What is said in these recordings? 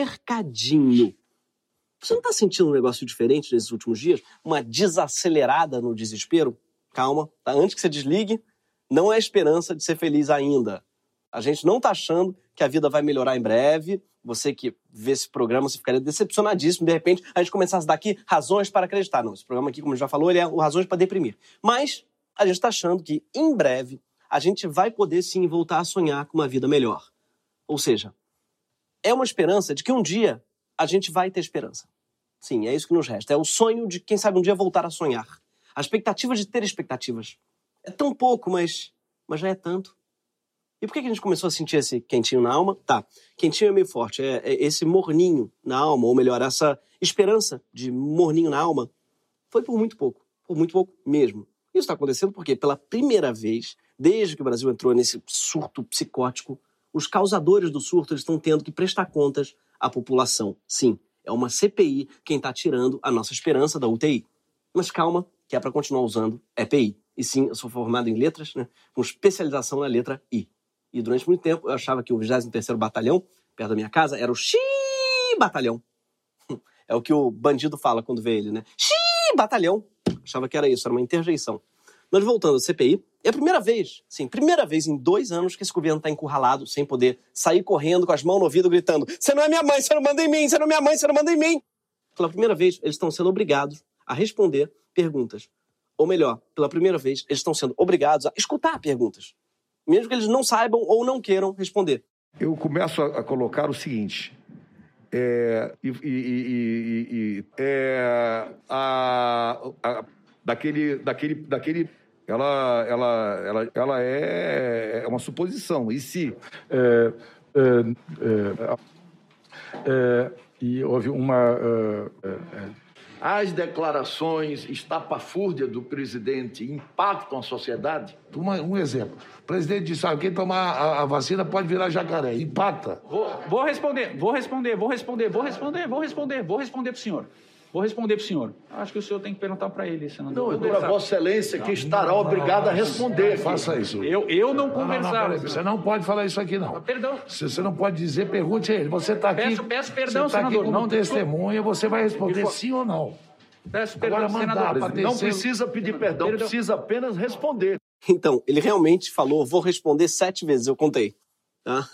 cercadinho. Você não está sentindo um negócio diferente nesses últimos dias? Uma desacelerada no desespero? Calma, tá? Antes que você desligue, não é esperança de ser feliz ainda. A gente não está achando que a vida vai melhorar em breve. Você que vê esse programa, você ficaria decepcionadíssimo. De repente, a gente começasse a dar aqui razões para acreditar. Não, esse programa aqui, como já falou, ele é o razões para deprimir. Mas a gente está achando que, em breve, a gente vai poder sim voltar a sonhar com uma vida melhor. Ou seja, é uma esperança de que um dia a gente vai ter esperança. Sim, é isso que nos resta. É o sonho de, quem sabe, um dia voltar a sonhar. A expectativa de ter expectativas. É tão pouco, mas, mas já é tanto. E por que a gente começou a sentir esse quentinho na alma? Tá, quentinho é meio forte. É, é esse morninho na alma, ou melhor, essa esperança de morninho na alma, foi por muito pouco. Por muito pouco mesmo. Isso está acontecendo porque, pela primeira vez, desde que o Brasil entrou nesse surto psicótico, os causadores do surto estão tendo que prestar contas à população. Sim, é uma CPI quem está tirando a nossa esperança da UTI. Mas calma, que é para continuar usando EPI. E sim, eu sou formado em letras, né, com especialização na letra I. E durante muito tempo eu achava que o 23º Batalhão, perto da minha casa, era o Xi Batalhão. É o que o bandido fala quando vê ele, né? Xi Batalhão. Achava que era isso, era uma interjeição. Mas voltando à CPI, é a primeira vez, sim, primeira vez em dois anos que esse governo está encurralado, sem poder sair correndo com as mãos no ouvido, gritando: Você não é minha mãe, você não manda em mim, você não é minha mãe, você não manda em mim. Pela primeira vez, eles estão sendo obrigados a responder perguntas. Ou melhor, pela primeira vez, eles estão sendo obrigados a escutar perguntas. Mesmo que eles não saibam ou não queiram responder. Eu começo a, colocar o seguinte. É, e, e, e é, a, a, daquele, daquele, daquele ela, ela, ela, ela é, é uma suposição. E se. É, é, é, é e houve uma. As declarações estapafúrdias do presidente impactam a sociedade? Uma, um exemplo. O presidente disse: ah, quem tomar a, a, vacina pode virar jacaré. Impacta. Vou, vou responder, vou responder, vou responder, vou responder, vou responder, vou responder para o senhor. Vou responder para o senhor. Acho que o senhor tem que perguntar para ele, senador. Não, para Vossa Excelência que estará obrigado a responder. Faça isso. Eu, eu não conversava. você não pode falar isso aqui, não. Perdão. Você não pode dizer, pergunte a ele. Você está aqui. Peço, peço perdão, você tá senador. Aqui como não, testemunha, você vai responder sim ou não. Peço perdão, Agora, senador. Não precisa pedir perdão, perdão, precisa apenas responder. Então, ele realmente falou, vou responder sete vezes, eu contei. Tá?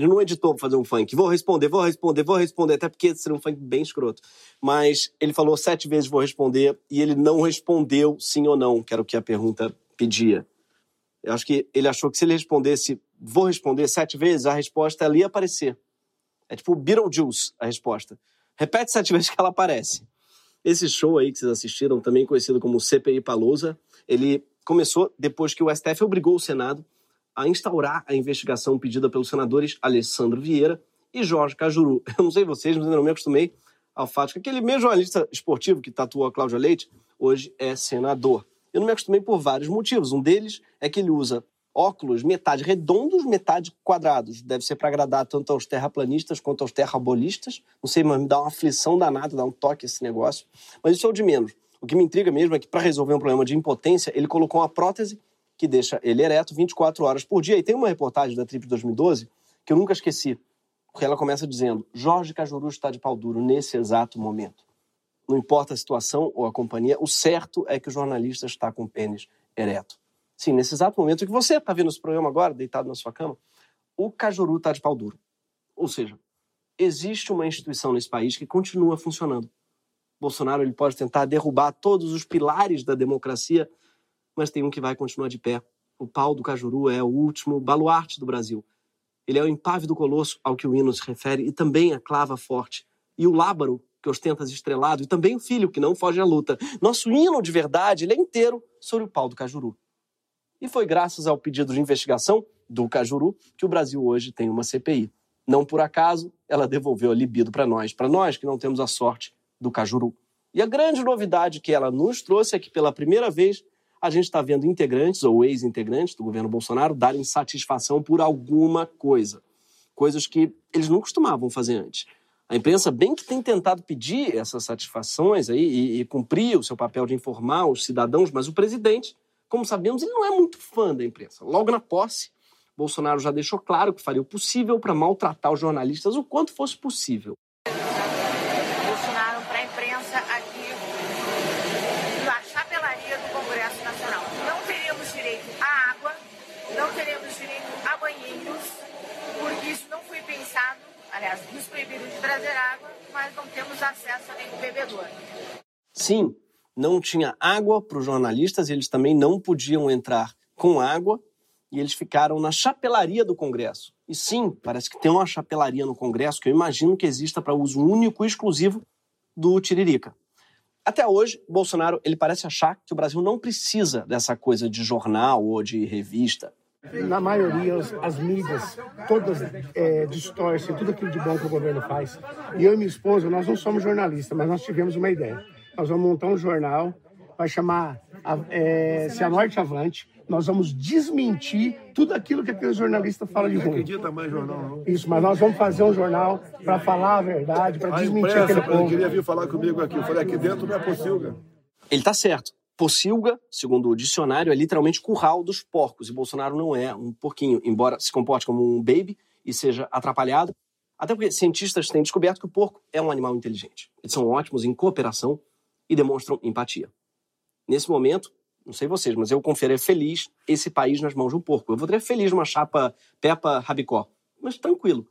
Não editou para fazer um funk. Vou responder, vou responder, vou responder, até porque seria um funk bem escroto. Mas ele falou sete vezes vou responder e ele não respondeu sim ou não, que era o que a pergunta pedia. Eu acho que ele achou que se ele respondesse vou responder sete vezes, a resposta ali ia aparecer. É tipo Beetlejuice a resposta. Repete sete vezes que ela aparece. Esse show aí que vocês assistiram, também conhecido como CPI Palousa, ele começou depois que o STF obrigou o Senado a instaurar a investigação pedida pelos senadores Alessandro Vieira e Jorge Cajuru. Eu não sei vocês, mas ainda não me acostumei ao fato que aquele mesmo jornalista esportivo que tatuou a Cláudia Leite hoje é senador. Eu não me acostumei por vários motivos. Um deles é que ele usa óculos metade redondos, metade quadrados. Deve ser para agradar tanto aos terraplanistas quanto aos terrabolistas. Não sei, mas me dá uma aflição danada, dá um toque esse negócio. Mas isso é o de menos. O que me intriga mesmo é que, para resolver um problema de impotência, ele colocou uma prótese que deixa ele ereto 24 horas por dia. E tem uma reportagem da Trip de 2012 que eu nunca esqueci, porque ela começa dizendo: Jorge Cajuru está de pau duro nesse exato momento. Não importa a situação ou a companhia, o certo é que o jornalista está com o pênis ereto. Sim, nesse exato momento que você está vendo esse programa agora, deitado na sua cama, o Cajuru está de pau duro. Ou seja, existe uma instituição nesse país que continua funcionando. Bolsonaro ele pode tentar derrubar todos os pilares da democracia mas tem um que vai continuar de pé. O pau do Cajuru é o último baluarte do Brasil. Ele é o impávido colosso ao que o hino se refere e também a clava forte. E o lábaro, que que ostenta estrelado, e também o filho, que não foge à luta. Nosso hino de verdade, ele é inteiro sobre o pau do Cajuru. E foi graças ao pedido de investigação do Cajuru que o Brasil hoje tem uma CPI. Não por acaso, ela devolveu a libido para nós, para nós que não temos a sorte do Cajuru. E a grande novidade que ela nos trouxe é que, pela primeira vez, a gente está vendo integrantes ou ex-integrantes do governo Bolsonaro darem satisfação por alguma coisa. Coisas que eles não costumavam fazer antes. A imprensa bem que tem tentado pedir essas satisfações aí e, e cumprir o seu papel de informar os cidadãos, mas o presidente, como sabemos, ele não é muito fã da imprensa. Logo na posse, Bolsonaro já deixou claro que faria o possível para maltratar os jornalistas o quanto fosse possível. Bolsonaro para a imprensa aqui na chapelaria do Congresso Nacional. Não teremos direito à água, não teremos direito a banheiros, porque isso não foi pensado. Aliás, nos proibiram de trazer água, mas não temos acesso a nenhum bebedor. Sim, não tinha água para os jornalistas, eles também não podiam entrar com água e eles ficaram na chapelaria do Congresso. E sim, parece que tem uma chapelaria no Congresso que eu imagino que exista para uso único e exclusivo do Tiririca. Até hoje, Bolsonaro ele parece achar que o Brasil não precisa dessa coisa de jornal ou de revista. Na maioria, as, as mídias todas é, distorcem tudo aquilo de bom que o governo faz. E eu e minha esposa, nós não somos jornalistas, mas nós tivemos uma ideia. Nós vamos montar um jornal, vai chamar é, Se a Norte Avante, nós vamos desmentir tudo aquilo que aquele jornalista fala de ruim. Não acredita mais jornal, não. Isso, mas nós vamos fazer um jornal para falar a verdade, para desmentir aquele povo. Ele queria vir falar comigo aqui. Eu falei, aqui dentro não é pocilga. Ele está certo. Pocilga, segundo o dicionário, é literalmente curral dos porcos. E Bolsonaro não é um porquinho, embora se comporte como um baby e seja atrapalhado. Até porque cientistas têm descoberto que o porco é um animal inteligente. Eles são ótimos em cooperação e demonstram empatia. Nesse momento, não sei vocês, mas eu confiaria feliz esse país nas mãos de um porco. Eu votaria feliz numa chapa Peppa Rabicó, mas tranquilo.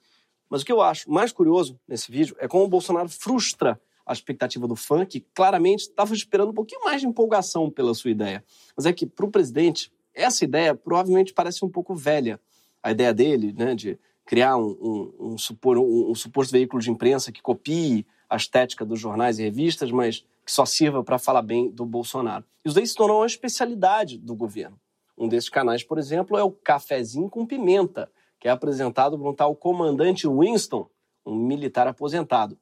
Mas o que eu acho mais curioso nesse vídeo é como o Bolsonaro frustra a expectativa do fã, que claramente estava esperando um pouquinho mais de empolgação pela sua ideia. Mas é que, para o presidente, essa ideia provavelmente parece um pouco velha. A ideia dele, né, de criar um, um, um, supor, um, um suposto veículo de imprensa que copie a estética dos jornais e revistas, mas que só sirva para falar bem do Bolsonaro. Isso daí se tornou uma especialidade do governo. Um desses canais, por exemplo, é o Cafezinho com Pimenta, que é apresentado por um tal comandante Winston, um militar aposentado.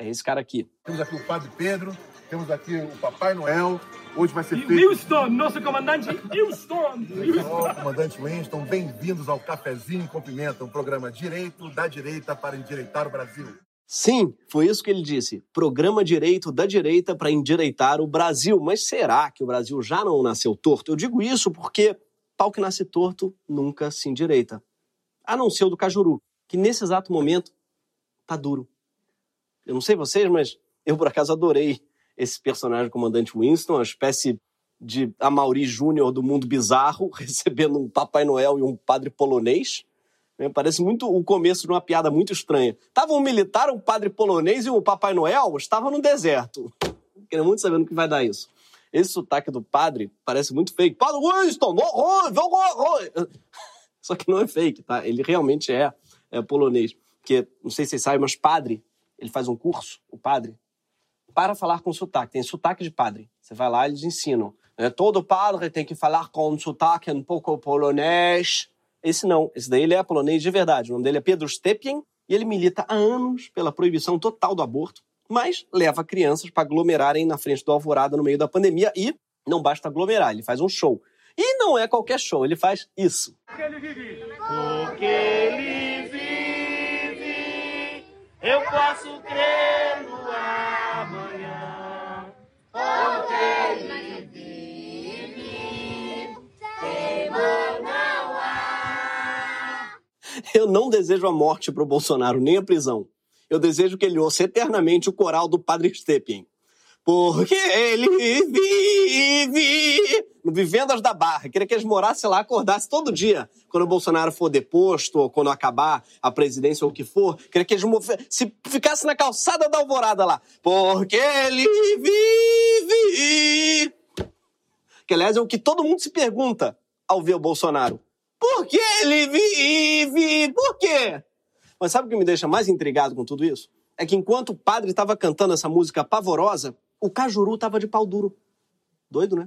É esse cara aqui. Temos aqui o Padre Pedro, temos aqui o Papai Noel. Hoje vai ser feito... Winston, nosso comandante Winston! Olá, comandante Winston, bem-vindos ao Cafezinho com Pimenta, um programa direito da direita para endireitar o Brasil. Sim, foi isso que ele disse. Programa direito da direita para endireitar o Brasil. Mas será que o Brasil já não nasceu torto? Eu digo isso porque pau que nasce torto nunca se endireita. A não ser o do Cajuru, que nesse exato momento tá duro. Eu não sei vocês, mas eu por acaso adorei esse personagem comandante Winston, uma espécie de Amaury Júnior do mundo bizarro, recebendo um Papai Noel e um padre polonês. Né? Parece muito o começo de uma piada muito estranha. Tava um militar, um padre polonês e o Papai Noel estava no deserto. Quero muito saber no que vai dar isso. Esse sotaque do padre parece muito fake. Padre Winston, Só que não é fake, tá? Ele realmente é, é polonês. Porque, não sei se vocês sabem, mas padre, ele faz um curso, o padre, para falar com sotaque. Tem sotaque de padre. Você vai lá, eles ensinam. É, todo padre tem que falar com um sotaque um pouco polonês. Esse não, esse daí ele é polonês de verdade. O nome dele é Pedro Stepien e ele milita há anos pela proibição total do aborto, mas leva crianças para aglomerarem na frente do Alvorada no meio da pandemia e não basta aglomerar, ele faz um show. E não é qualquer show, ele faz isso. Porque ele vive. Porque ele. Eu posso crer no amanhã. Porque ele vive. Temor não Eu não desejo a morte para o Bolsonaro, nem a prisão. Eu desejo que ele ouça eternamente o coral do Padre Stepien. Porque ele vive no Vivendas da Barra. Queria que eles morassem lá, acordassem todo dia. Quando o Bolsonaro for deposto, ou quando acabar a presidência, ou o que for. Queria que eles se ficassem na calçada da alvorada lá. Porque ele vive. Que, aliás, é o que todo mundo se pergunta ao ver o Bolsonaro. Por que ele vive? Por quê? Mas sabe o que me deixa mais intrigado com tudo isso? é que enquanto o padre estava cantando essa música pavorosa, o Cajuru estava de pau duro. Doido, né?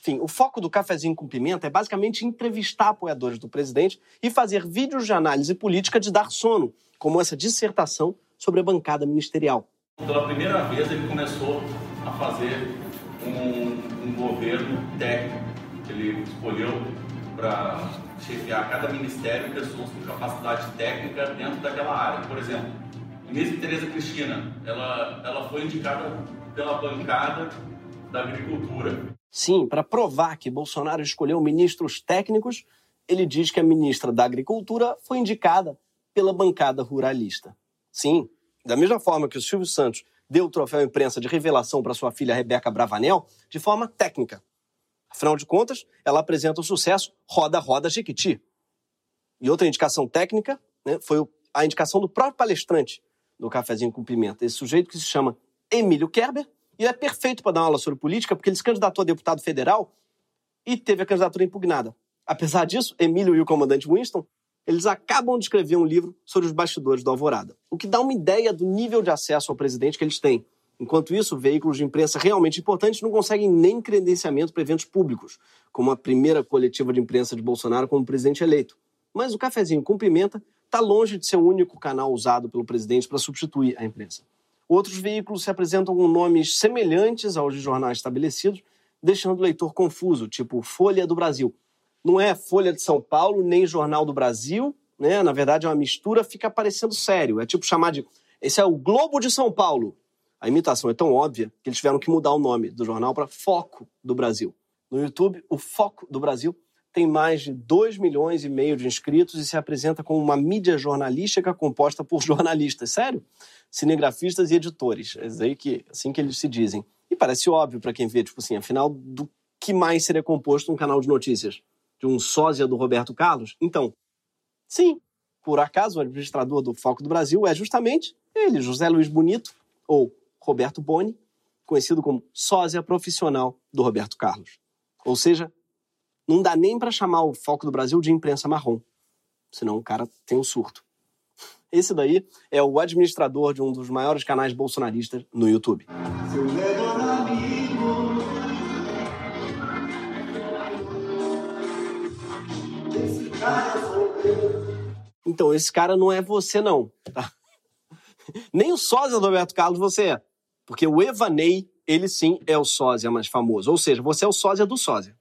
Enfim, o foco do Cafezinho com Pimenta é basicamente entrevistar apoiadores do presidente e fazer vídeos de análise política de dar sono, como essa dissertação sobre a bancada ministerial. Pela primeira vez, ele começou a fazer um, um governo técnico. Ele escolheu para chefiar cada ministério pessoas com capacidade técnica dentro daquela área. Por exemplo, Inês Tereza Cristina, ela, ela foi indicada pela bancada da agricultura. Sim, para provar que Bolsonaro escolheu ministros técnicos, ele diz que a ministra da Agricultura foi indicada pela bancada ruralista. Sim, da mesma forma que o Silvio Santos deu o troféu imprensa de revelação para sua filha Rebeca Bravanel, de forma técnica. Afinal de contas, ela apresenta o sucesso Roda, Roda, Jequiti. E outra indicação técnica né, foi a indicação do próprio palestrante do Cafezinho com Pimenta, esse sujeito que se chama Emílio Kerber, e é perfeito para dar uma aula sobre política, porque ele se candidatou a deputado federal e teve a candidatura impugnada. Apesar disso, Emílio e o comandante Winston, eles acabam de escrever um livro sobre os bastidores do Alvorada, o que dá uma ideia do nível de acesso ao presidente que eles têm. Enquanto isso, veículos de imprensa realmente importantes não conseguem nem credenciamento para eventos públicos, como a primeira coletiva de imprensa de Bolsonaro como presidente eleito. Mas o cafezinho com pimenta está longe de ser o único canal usado pelo presidente para substituir a imprensa. Outros veículos se apresentam com nomes semelhantes aos de jornais estabelecidos, deixando o leitor confuso, tipo Folha do Brasil. Não é Folha de São Paulo, nem Jornal do Brasil, né? Na verdade é uma mistura, fica parecendo sério. É tipo chamar de. Esse é o Globo de São Paulo. A imitação é tão óbvia que eles tiveram que mudar o nome do jornal para Foco do Brasil. No YouTube, o Foco do Brasil tem mais de 2 milhões e meio de inscritos e se apresenta como uma mídia jornalística composta por jornalistas. Sério? cinegrafistas e editores. É aí que, assim que eles se dizem. E parece óbvio para quem vê, tipo assim, afinal, do que mais seria composto um canal de notícias? De um sósia do Roberto Carlos? Então, sim, por acaso o administrador do Foco do Brasil é justamente ele, José Luiz Bonito, ou Roberto Boni, conhecido como sósia profissional do Roberto Carlos. Ou seja, não dá nem para chamar o Foco do Brasil de imprensa marrom, senão o cara tem um surto. Esse daí é o administrador de um dos maiores canais bolsonaristas no YouTube. Seu melhor amigo. Esse cara sou eu. Então, esse cara não é você, não. Tá? Nem o sósia do Roberto Carlos você é. Porque o Evanei, ele sim é o sósia mais famoso. Ou seja, você é o sósia do sósia.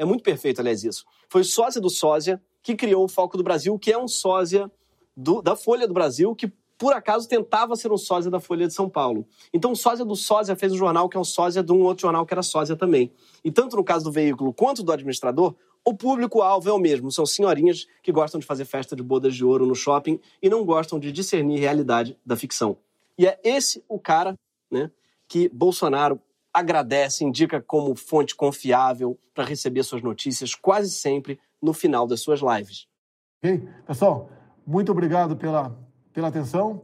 É muito perfeito, aliás, isso. Foi o sósia do sósia que criou o Foco do Brasil, que é um sósia do, da Folha do Brasil, que por acaso tentava ser um sósia da Folha de São Paulo. Então, o sósia do sósia fez um jornal que é um sósia de um outro jornal que era sósia também. E tanto no caso do veículo quanto do administrador, o público-alvo é o mesmo. São senhorinhas que gostam de fazer festa de bodas de ouro no shopping e não gostam de discernir realidade da ficção. E é esse o cara né, que Bolsonaro agradece, indica como fonte confiável para receber suas notícias quase sempre no final das suas lives. Ok? Pessoal, muito obrigado pela, pela atenção.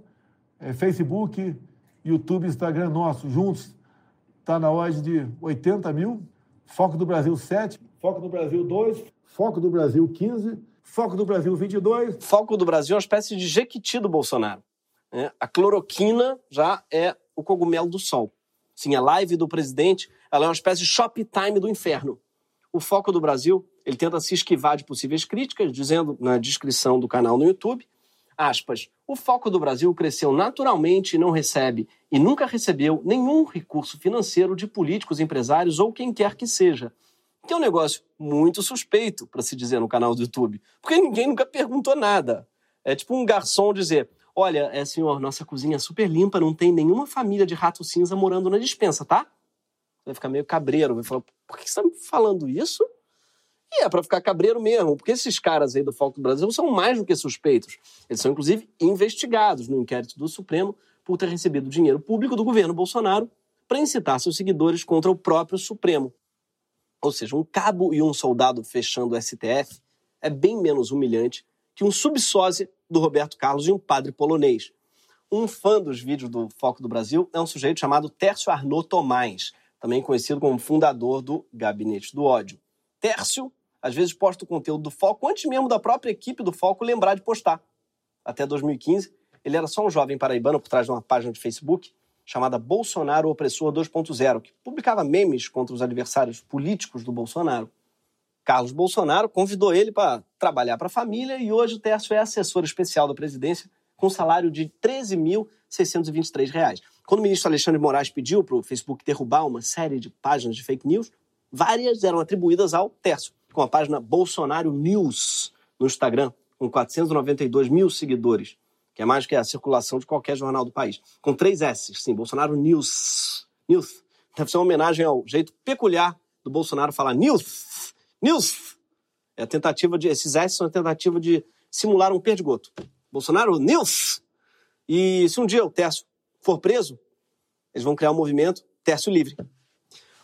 É, Facebook, YouTube, Instagram nosso, juntos, está na ordem de 80 mil. Foco do Brasil 7, Foco do Brasil 2, Foco do Brasil 15, Foco do Brasil 22. Foco do Brasil é uma espécie de jequiti do Bolsonaro. Né? A cloroquina já é o cogumelo do sol. Sim, a live do presidente ela é uma espécie de time do inferno. O Foco do Brasil ele tenta se esquivar de possíveis críticas, dizendo na descrição do canal no YouTube, aspas, o Foco do Brasil cresceu naturalmente e não recebe e nunca recebeu nenhum recurso financeiro de políticos, empresários ou quem quer que seja. Que é um negócio muito suspeito, para se dizer no canal do YouTube, porque ninguém nunca perguntou nada. É tipo um garçom dizer: Olha, é, senhor, nossa cozinha é super limpa, não tem nenhuma família de rato cinza morando na dispensa, tá? Vai ficar meio cabreiro, vai falar: Por que você está me falando isso? E é para ficar cabreiro mesmo, porque esses caras aí do Foco do Brasil são mais do que suspeitos. Eles são, inclusive, investigados no inquérito do Supremo por ter recebido dinheiro público do governo Bolsonaro para incitar seus seguidores contra o próprio Supremo. Ou seja, um cabo e um soldado fechando o STF é bem menos humilhante que um subsósia do Roberto Carlos e um padre polonês. Um fã dos vídeos do Foco do Brasil é um sujeito chamado Tércio Arnaud Tomás, também conhecido como fundador do Gabinete do Ódio. Tércio às vezes posta o conteúdo do Foco antes mesmo da própria equipe do Foco lembrar de postar. Até 2015, Ele era só um jovem paraibano por trás de uma página de Facebook chamada Bolsonaro Opressor 2.0, que publicava memes contra os adversários políticos do Bolsonaro. Carlos Bolsonaro convidou ele para trabalhar para a família e hoje o Tércio é assessor especial da presidência com salário de R$ 13.623. Quando o ministro Alexandre Moraes pediu para o Facebook derrubar uma série de páginas de fake news, várias eram atribuídas ao Tércio, com a página Bolsonaro News no Instagram, com 492 mil seguidores, que é mais que a circulação de qualquer jornal do país. Com três S, sim, Bolsonaro News. News. Deve ser uma homenagem ao jeito peculiar do Bolsonaro falar news. News. É a tentativa de. Esses S são a tentativa de simular um perdigoto. Bolsonaro News. E se um dia o Tércio for preso, eles vão criar um movimento Tércio Livre.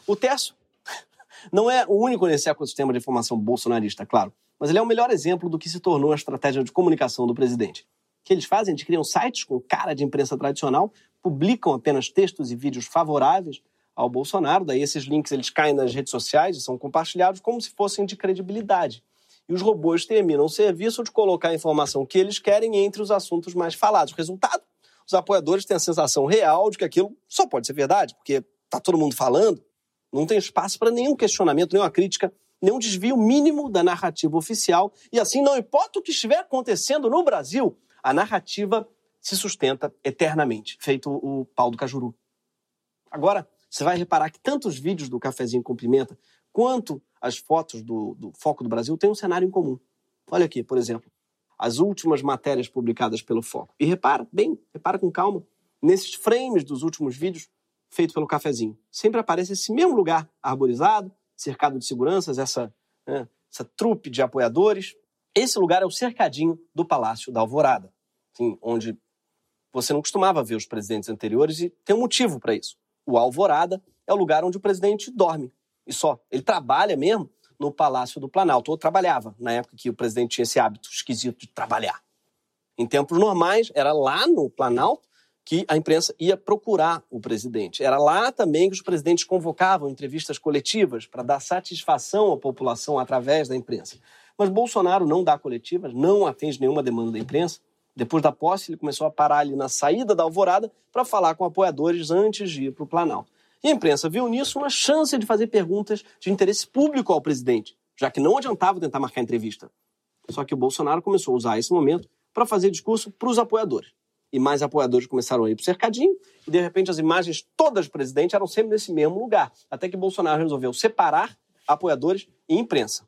O Tércio não é o único nesse ecossistema de informação bolsonarista, claro, mas ele é o melhor exemplo do que se tornou a estratégia de comunicação do presidente. O que eles fazem? Eles criam sites com cara de imprensa tradicional, publicam apenas textos e vídeos favoráveis ao Bolsonaro, daí esses links eles caem nas redes sociais e são compartilhados como se fossem de credibilidade. E os robôs terminam o serviço de colocar a informação que eles querem entre os assuntos mais falados. Resultado? Os apoiadores têm a sensação real de que aquilo só pode ser verdade, porque está todo mundo falando. Não tem espaço para nenhum questionamento, nenhuma crítica, nenhum desvio mínimo da narrativa oficial. E assim, não importa o que estiver acontecendo no Brasil, a narrativa se sustenta eternamente, feito o pau do Cajuru. Agora, você vai reparar que tanto os vídeos do Cafezinho com Pimenta quanto as fotos do, do Foco do Brasil têm um cenário em comum. Olha aqui, por exemplo, as últimas matérias publicadas pelo Foco. E repara, bem, repara com calma, nesses frames dos últimos vídeos feitos pelo Cafezinho. Sempre aparece esse mesmo lugar arborizado, cercado de seguranças, essa, né, essa trupe de apoiadores. Esse lugar é o cercadinho do Palácio da Alvorada, assim, onde você não costumava ver os presidentes anteriores e tem um motivo para isso. O Alvorada é o lugar onde o presidente dorme, e só. Ele trabalha mesmo no Palácio do Planalto, ou trabalhava, na época que o presidente tinha esse hábito esquisito de trabalhar. Em tempos normais, era lá no Planalto que a imprensa ia procurar o presidente. Era lá também que os presidentes convocavam entrevistas coletivas para dar satisfação à população através da imprensa. Mas Bolsonaro não dá coletivas, não atende nenhuma demanda da imprensa. Depois da posse, ele começou a parar ali na saída da alvorada para falar com apoiadores antes de ir para o Planalto. E a imprensa viu nisso uma chance de fazer perguntas de interesse público ao presidente, já que não adiantava tentar marcar entrevista. Só que o Bolsonaro começou a usar esse momento para fazer discurso para os apoiadores. E mais apoiadores começaram a ir para o cercadinho, e de repente as imagens todas do presidente eram sempre nesse mesmo lugar. Até que Bolsonaro resolveu separar apoiadores e imprensa.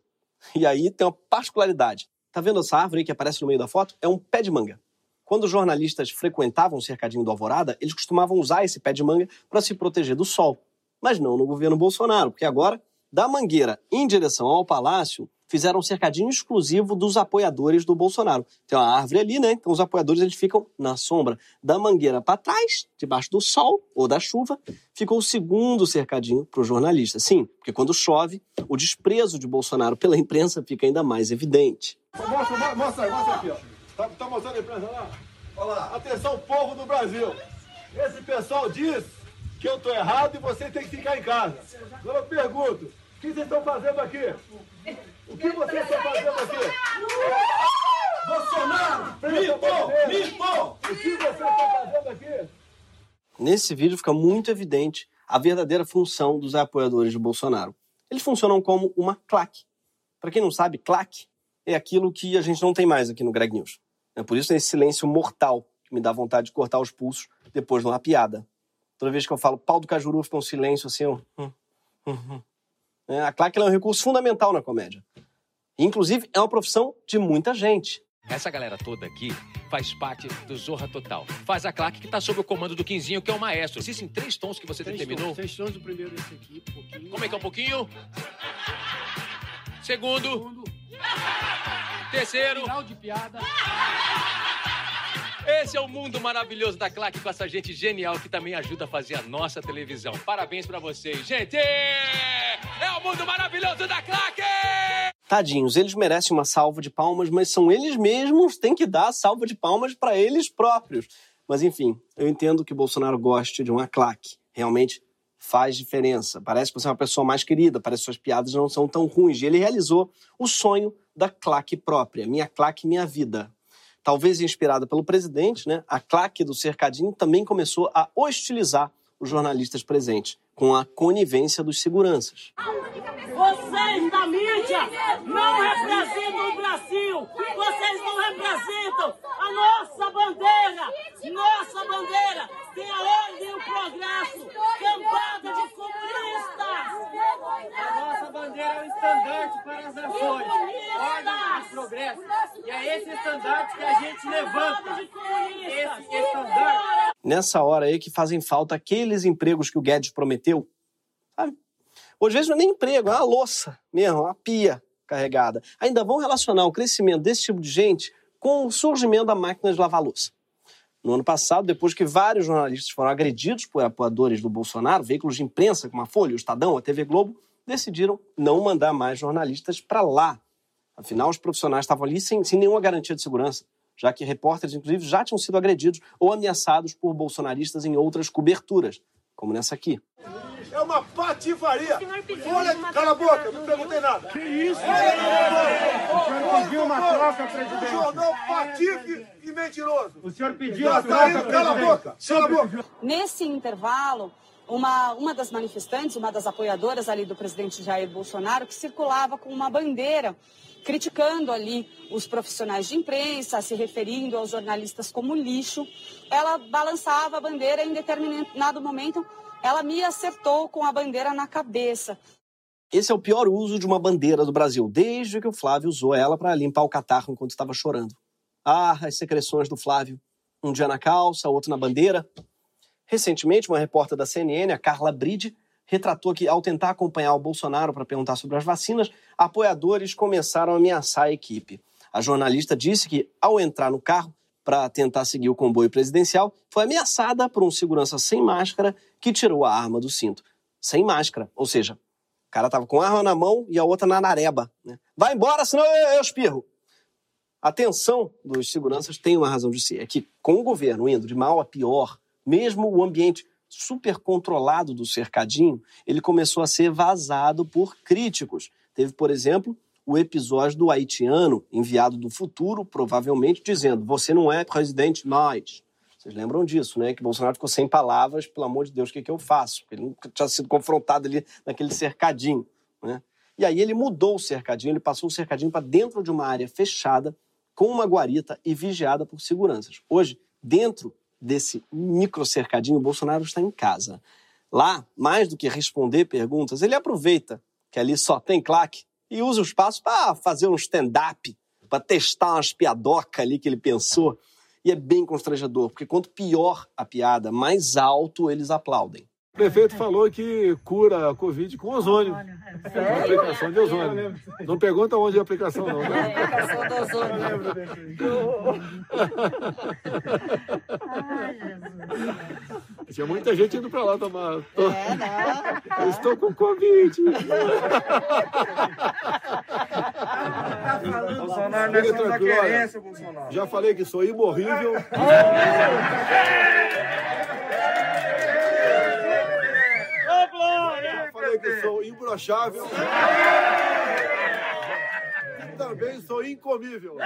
E aí tem uma particularidade. Tá vendo essa árvore que aparece no meio da foto? É um pé de manga. Quando os jornalistas frequentavam o cercadinho do Alvorada, eles costumavam usar esse pé de manga para se proteger do sol. Mas não no governo Bolsonaro, porque agora, da Mangueira em direção ao palácio, fizeram um cercadinho exclusivo dos apoiadores do Bolsonaro. Tem uma árvore ali, né? Então os apoiadores eles ficam na sombra. Da Mangueira para trás, debaixo do sol ou da chuva, ficou o segundo cercadinho para os jornalistas. Sim, porque quando chove, o desprezo de Bolsonaro pela imprensa fica ainda mais evidente. Mostra, mostra, mostra aqui, ó. Tá, tá mostrando a imprensa lá? Olha lá. Atenção, povo do Brasil. Esse pessoal diz que eu tô errado e vocês têm que ficar em casa. Agora eu pergunto, o que vocês estão fazendo aqui? O que vocês estão fazendo aqui? Bolsonaro! Mito! Mito! O que vocês estão fazendo aqui? Nesse vídeo fica muito evidente a verdadeira função dos apoiadores de Bolsonaro. Eles funcionam como uma claque. Para quem não sabe, claque é aquilo que a gente não tem mais aqui no Greg News. É por isso esse silêncio mortal que me dá vontade de cortar os pulsos depois de uma piada. Toda vez que eu falo pau do cajuru, fica um silêncio assim. Um... a claque é um recurso fundamental na comédia. Inclusive, é uma profissão de muita gente. Essa galera toda aqui faz parte do Zorra Total. Faz a claque que tá sob o comando do Quinzinho, que é o maestro. Existem três tons que você três determinou. Tons, três tons do primeiro esse aqui, um pouquinho. Como é que é um pouquinho? Segundo. Segundo. Terceiro. Final de piada. Esse é o mundo maravilhoso da Claque com essa gente genial que também ajuda a fazer a nossa televisão. Parabéns pra vocês, gente! É o mundo maravilhoso da Claque! Tadinhos, eles merecem uma salva de palmas, mas são eles mesmos têm que dar salva de palmas para eles próprios. Mas enfim, eu entendo que Bolsonaro goste de uma claque. Realmente faz diferença. Parece que você é uma pessoa mais querida, parece que suas piadas não são tão ruins. E ele realizou o sonho da claque própria, minha claque, minha vida. Talvez inspirada pelo presidente, né, a claque do cercadinho também começou a hostilizar os jornalistas presentes, com a conivência dos seguranças. Vocês da mídia não representam o Brasil. Vocês não representam a nossa bandeira. Nossa bandeira tem a ordem e o progresso. Cambada de comunistas. A nossa bandeira é o estandarte para as nações. Ordem e progresso. E é esse estandarte que a gente levanta. Esse estandarte. Nessa hora aí que fazem falta aqueles empregos que o Guedes prometeu, sabe? Ou às vezes não é nem emprego, é uma louça mesmo, uma pia carregada. Ainda vão relacionar o crescimento desse tipo de gente com o surgimento da máquina de lavar louça. No ano passado, depois que vários jornalistas foram agredidos por apoiadores do Bolsonaro, veículos de imprensa como a Folha, o Estadão, a TV Globo, decidiram não mandar mais jornalistas para lá. Afinal, os profissionais estavam ali sem, sem nenhuma garantia de segurança, já que repórteres, inclusive, já tinham sido agredidos ou ameaçados por bolsonaristas em outras coberturas, como nessa aqui. É uma patifaria. Olha, cala a boca, não perguntei nada. Que isso? O senhor pediu uma troca, presidente. jornal patife e mentiroso. O senhor pediu Já a tá troca, cala a boca, cala a boca. Nesse intervalo, uma, uma das manifestantes, uma das apoiadoras ali do presidente Jair Bolsonaro, que circulava com uma bandeira criticando ali os profissionais de imprensa, se referindo aos jornalistas como lixo, ela balançava a bandeira e em determinado momento ela me acertou com a bandeira na cabeça. Esse é o pior uso de uma bandeira do Brasil, desde que o Flávio usou ela para limpar o catarro enquanto estava chorando. Ah, as secreções do Flávio. Um dia na calça, outro na bandeira. Recentemente, uma repórter da CNN, a Carla Bride, retratou que, ao tentar acompanhar o Bolsonaro para perguntar sobre as vacinas, apoiadores começaram a ameaçar a equipe. A jornalista disse que, ao entrar no carro para tentar seguir o comboio presidencial, foi ameaçada por um segurança sem máscara que tirou a arma do cinto. Sem máscara, ou seja, o cara estava com a arma na mão e a outra na nareba. Né? Vai embora, senão eu, eu espirro. A tensão dos seguranças tem uma razão de ser. É que, com o governo indo de mal a pior, mesmo o ambiente super controlado do cercadinho, ele começou a ser vazado por críticos. Teve, por exemplo, o episódio do haitiano enviado do futuro, provavelmente dizendo: Você não é presidente mais. Vocês lembram disso, né? Que Bolsonaro ficou sem palavras, pelo amor de Deus, o que, que eu faço? Ele nunca tinha sido confrontado ali naquele cercadinho, né? E aí ele mudou o cercadinho, ele passou o cercadinho para dentro de uma área fechada, com uma guarita e vigiada por seguranças. Hoje, dentro desse micro cercadinho, o Bolsonaro está em casa. Lá, mais do que responder perguntas, ele aproveita que ali só tem claque e usa o espaço para fazer um stand-up, para testar umas piadocas ali que ele pensou. E é bem constrangedor, porque quanto pior a piada, mais alto eles aplaudem. O prefeito falou que cura a Covid com ozônio. Com aplicação de ozônio. Não pergunta onde é a aplicação, não. Né? É, aplicação do ozônio. Tinha muita gente indo pra lá tomar. Tô... Eu estou com Covid. Bolsonaro, Fica nós somos da querência, Bolsonaro. Já falei que sou imorrível. Que sou imbrochável. E também sou incomível.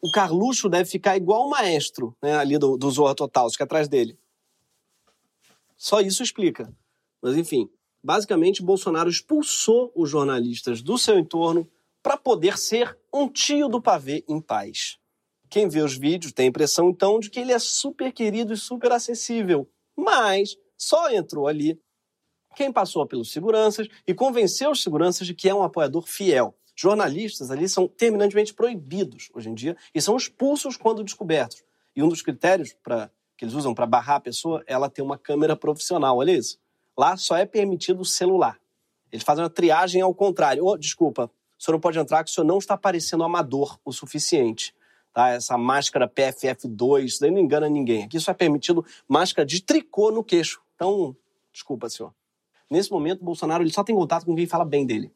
O Carluxo deve ficar igual o maestro né, ali do, do Zorra Total, fica atrás dele. Só isso explica. Mas enfim, basicamente Bolsonaro expulsou os jornalistas do seu entorno para poder ser um tio do pavê em paz. Quem vê os vídeos tem a impressão então de que ele é super querido e super acessível. Mas só entrou ali quem passou pelos seguranças e convenceu os seguranças de que é um apoiador fiel. Jornalistas ali são terminantemente proibidos hoje em dia e são expulsos quando descobertos. E um dos critérios para que eles usam para barrar a pessoa é ela ter uma câmera profissional. Olha isso. Lá só é permitido o celular. Eles fazem uma triagem ao contrário. Oh, desculpa, o senhor não pode entrar que o senhor não está parecendo amador o suficiente. Tá? Essa máscara PFF2, isso daí não engana ninguém. Aqui só é permitido máscara de tricô no queixo. Então, desculpa, senhor. Nesse momento, Bolsonaro ele só tem contato com quem fala bem dele.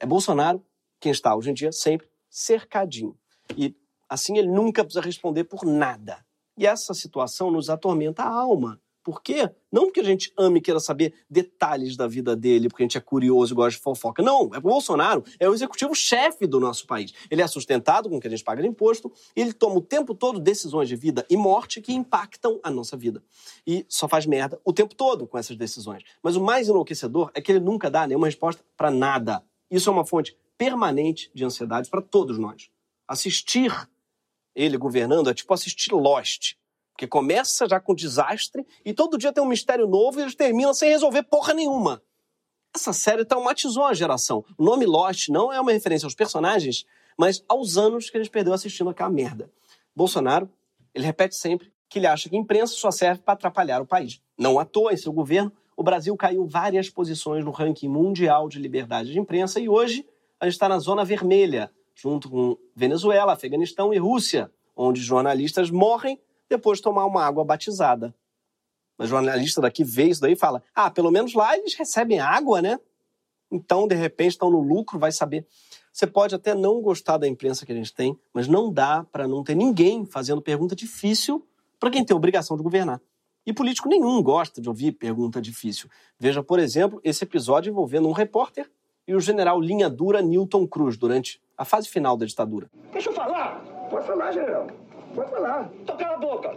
É Bolsonaro quem está, hoje em dia, sempre cercadinho. E assim ele nunca precisa responder por nada. E essa situação nos atormenta a alma. Por quê? Não porque a gente ame e queira saber detalhes da vida dele, porque a gente é curioso e gosta de fofoca. Não, é o Bolsonaro é o executivo-chefe do nosso país. Ele é sustentado com o que a gente paga de imposto e ele toma o tempo todo decisões de vida e morte que impactam a nossa vida. E só faz merda o tempo todo com essas decisões. Mas o mais enlouquecedor é que ele nunca dá nenhuma resposta para nada. Isso é uma fonte permanente de ansiedade para todos nós. Assistir ele governando é tipo assistir Lost. Porque começa já com desastre e todo dia tem um mistério novo e eles terminam sem resolver porra nenhuma. Essa série traumatizou a geração. O nome Lost não é uma referência aos personagens, mas aos anos que a gente perdeu assistindo aquela merda. Bolsonaro, ele repete sempre que ele acha que a imprensa só serve para atrapalhar o país. Não à toa, em seu governo, o Brasil caiu várias posições no ranking mundial de liberdade de imprensa e hoje a gente está na zona vermelha, junto com Venezuela, Afeganistão e Rússia, onde jornalistas morrem depois de tomar uma água batizada. Mas jornalista daqui vê isso daí e fala: ah, pelo menos lá eles recebem água, né? Então, de repente, estão no lucro, vai saber. Você pode até não gostar da imprensa que a gente tem, mas não dá para não ter ninguém fazendo pergunta difícil para quem tem obrigação de governar. E político nenhum gosta de ouvir pergunta difícil. Veja, por exemplo, esse episódio envolvendo um repórter e o general linha dura Newton Cruz durante a fase final da ditadura. Deixa eu falar. Pode falar, general. Pode falar. Então cala a boca.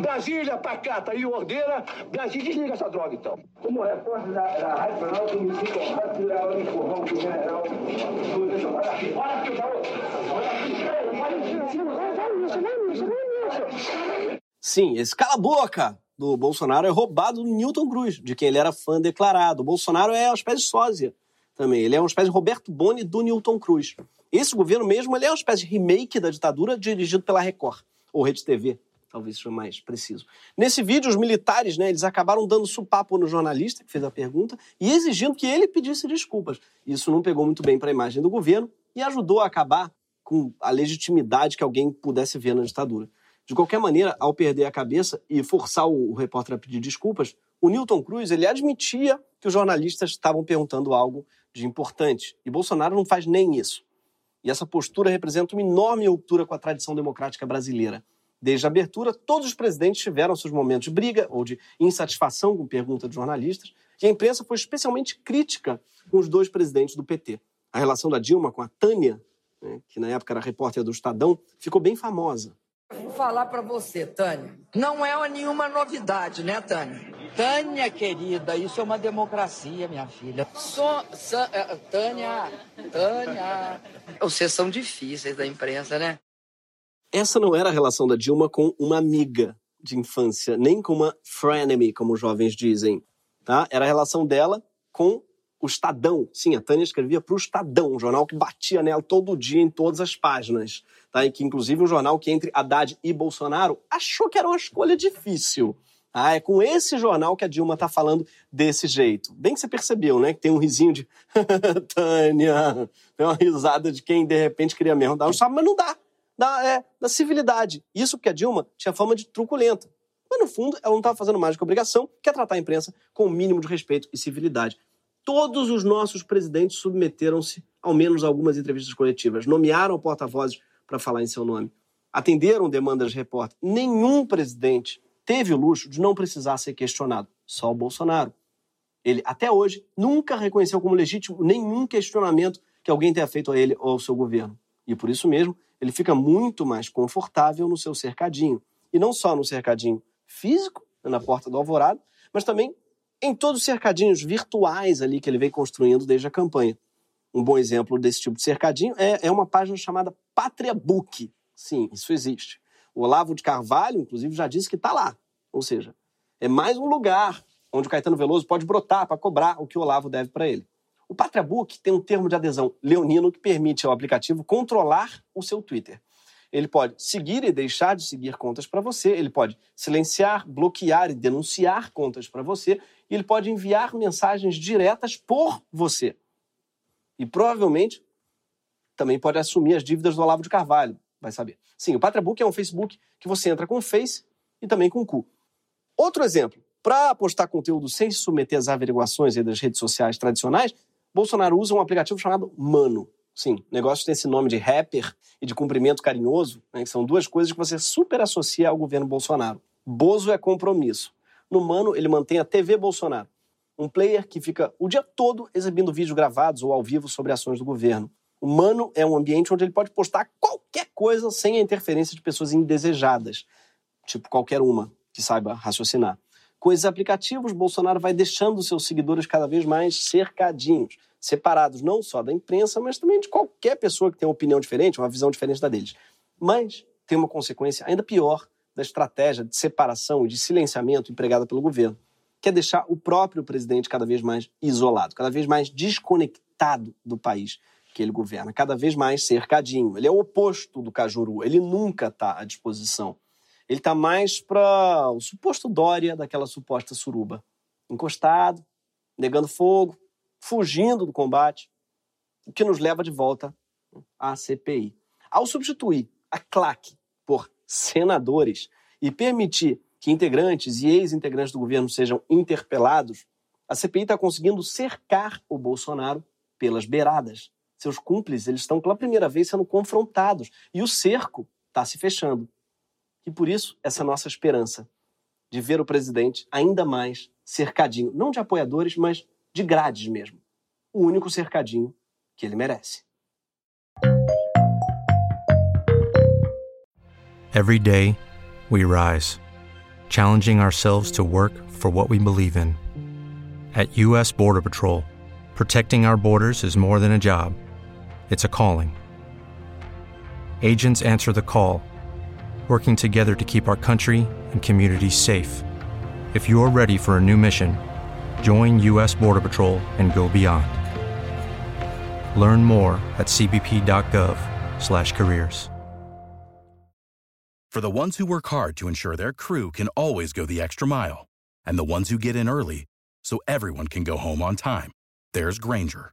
Brasília, pacata e ordeira. Brasília, desliga essa droga, então. Como repórter da, da Rádio Planalto, eu me sinto honrado por levar o empurrão que o general... Olha aqui, olha aqui. Olha aqui, olha aqui. Vai nisso, vai nisso, vai nisso. Sim, esse cala a boca do Bolsonaro é roubado do Newton Cruz, de quem ele era fã declarado. O Bolsonaro é uma espécie de sósia também. Ele é uma espécie de Roberto Boni do Newton Cruz. Esse governo mesmo ele é uma espécie de remake da ditadura dirigido pela Record, ou Rede TV, talvez seja mais preciso. Nesse vídeo, os militares, né, eles acabaram dando supapo no jornalista que fez a pergunta e exigindo que ele pedisse desculpas. Isso não pegou muito bem para a imagem do governo e ajudou a acabar com a legitimidade que alguém pudesse ver na ditadura. De qualquer maneira, ao perder a cabeça e forçar o, repórter a pedir desculpas, o Newton Cruz ele admitia que os jornalistas estavam perguntando algo de importante. E Bolsonaro não faz nem isso. E essa postura representa uma enorme ruptura com a tradição democrática brasileira. Desde a abertura, todos os presidentes tiveram seus momentos de briga ou de insatisfação com pergunta de jornalistas, e a imprensa foi especialmente crítica com os dois presidentes do PT. A relação da Dilma com a Tânia, né, que na época era repórter do Estadão, ficou bem famosa. Vou falar para você, Tânia. Não é nenhuma novidade, né, Tânia? Tânia, querida, isso é uma democracia, minha filha. So, so, uh, Tânia, Tânia. Vocês são difíceis da imprensa, né? Essa não era a relação da Dilma com uma amiga de infância, nem com uma frenemy, como os jovens dizem. Tá? Era a relação dela com o Estadão. Sim, a Tânia escrevia para o Estadão, um jornal que batia nela todo dia em todas as páginas. Tá? E que, inclusive, um jornal que entre Haddad e Bolsonaro achou que era uma escolha difícil. Ah, é com esse jornal que a Dilma está falando desse jeito. Bem que você percebeu, né? Que tem um risinho de Tânia, tem uma risada de quem de repente queria mesmo dar um salve, mas não dá. Da, é, da civilidade. Isso porque a Dilma tinha fama de truculenta. Mas, no fundo, ela não estava fazendo mais do que obrigação, que é tratar a imprensa com o mínimo de respeito e civilidade. Todos os nossos presidentes submeteram-se, ao menos, a algumas entrevistas coletivas, nomearam porta-vozes para falar em seu nome, atenderam demandas de repórter. Nenhum presidente teve o luxo de não precisar ser questionado, só o Bolsonaro. Ele, até hoje, nunca reconheceu como legítimo nenhum questionamento que alguém tenha feito a ele ou ao seu governo. E por isso mesmo, ele fica muito mais confortável no seu cercadinho. E não só no cercadinho físico, na porta do Alvorado, mas também em todos os cercadinhos virtuais ali que ele vem construindo desde a campanha. Um bom exemplo desse tipo de cercadinho é, é uma página chamada Pátria Book. Sim, isso existe. O Olavo de Carvalho, inclusive, já disse que está lá. Ou seja, é mais um lugar onde o Caetano Veloso pode brotar para cobrar o que o Olavo deve para ele. O Pátria Book tem um termo de adesão leonino que permite ao aplicativo controlar o seu Twitter. Ele pode seguir e deixar de seguir contas para você, ele pode silenciar, bloquear e denunciar contas para você, e ele pode enviar mensagens diretas por você. E provavelmente também pode assumir as dívidas do Olavo de Carvalho, vai saber. Sim, o Patrabook é um Facebook que você entra com o Face e também com o cu. Outro exemplo, para postar conteúdo sem se submeter às averiguações das redes sociais tradicionais, Bolsonaro usa um aplicativo chamado Mano. Sim, o negócio tem esse nome de rapper e de cumprimento carinhoso, né, que são duas coisas que você super associa ao governo Bolsonaro. Bozo é compromisso. No Mano, ele mantém a TV Bolsonaro, um player que fica o dia todo exibindo vídeos gravados ou ao vivo sobre ações do governo. O Mano é um ambiente onde ele pode postar qualquer coisa sem a interferência de pessoas indesejadas, tipo qualquer uma que saiba raciocinar. Com esses aplicativos, Bolsonaro vai deixando seus seguidores cada vez mais cercadinhos, separados não só da imprensa, mas também de qualquer pessoa que tenha uma opinião diferente, uma visão diferente da deles. Mas tem uma consequência ainda pior da estratégia de separação e de silenciamento empregada pelo governo, que é deixar o próprio presidente cada vez mais isolado, cada vez mais desconectado do país que ele governa, cada vez mais cercadinho. Ele é o oposto do Cajuru, ele nunca está à disposição. Ele está mais para o suposto Dória daquela suposta suruba. Encostado, negando fogo, fugindo do combate, o que nos leva de volta à CPI. Ao substituir a CLAC por senadores e permitir que integrantes e ex-integrantes do governo sejam interpelados, a CPI está conseguindo cercar o Bolsonaro pelas beiradas. Seus cúmplices eles estão pela primeira vez sendo confrontados e o cerco está se fechando. E por isso, essa nossa esperança de ver o presidente ainda mais cercadinho, não de apoiadores, mas de grades mesmo. O único cercadinho que ele merece. Every day, we rise, challenging ourselves to work for what we believe in. At U.S. Border Patrol, protecting our borders is more than a job, it's a calling. Agents answer the call working together to keep our country and communities safe. If you're ready for a new mission, join U.S. Border Patrol and go beyond. Learn more at cbp.gov/careers. For the ones who work hard to ensure their crew can always go the extra mile, and the ones who get in early so everyone can go home on time, there's Granger,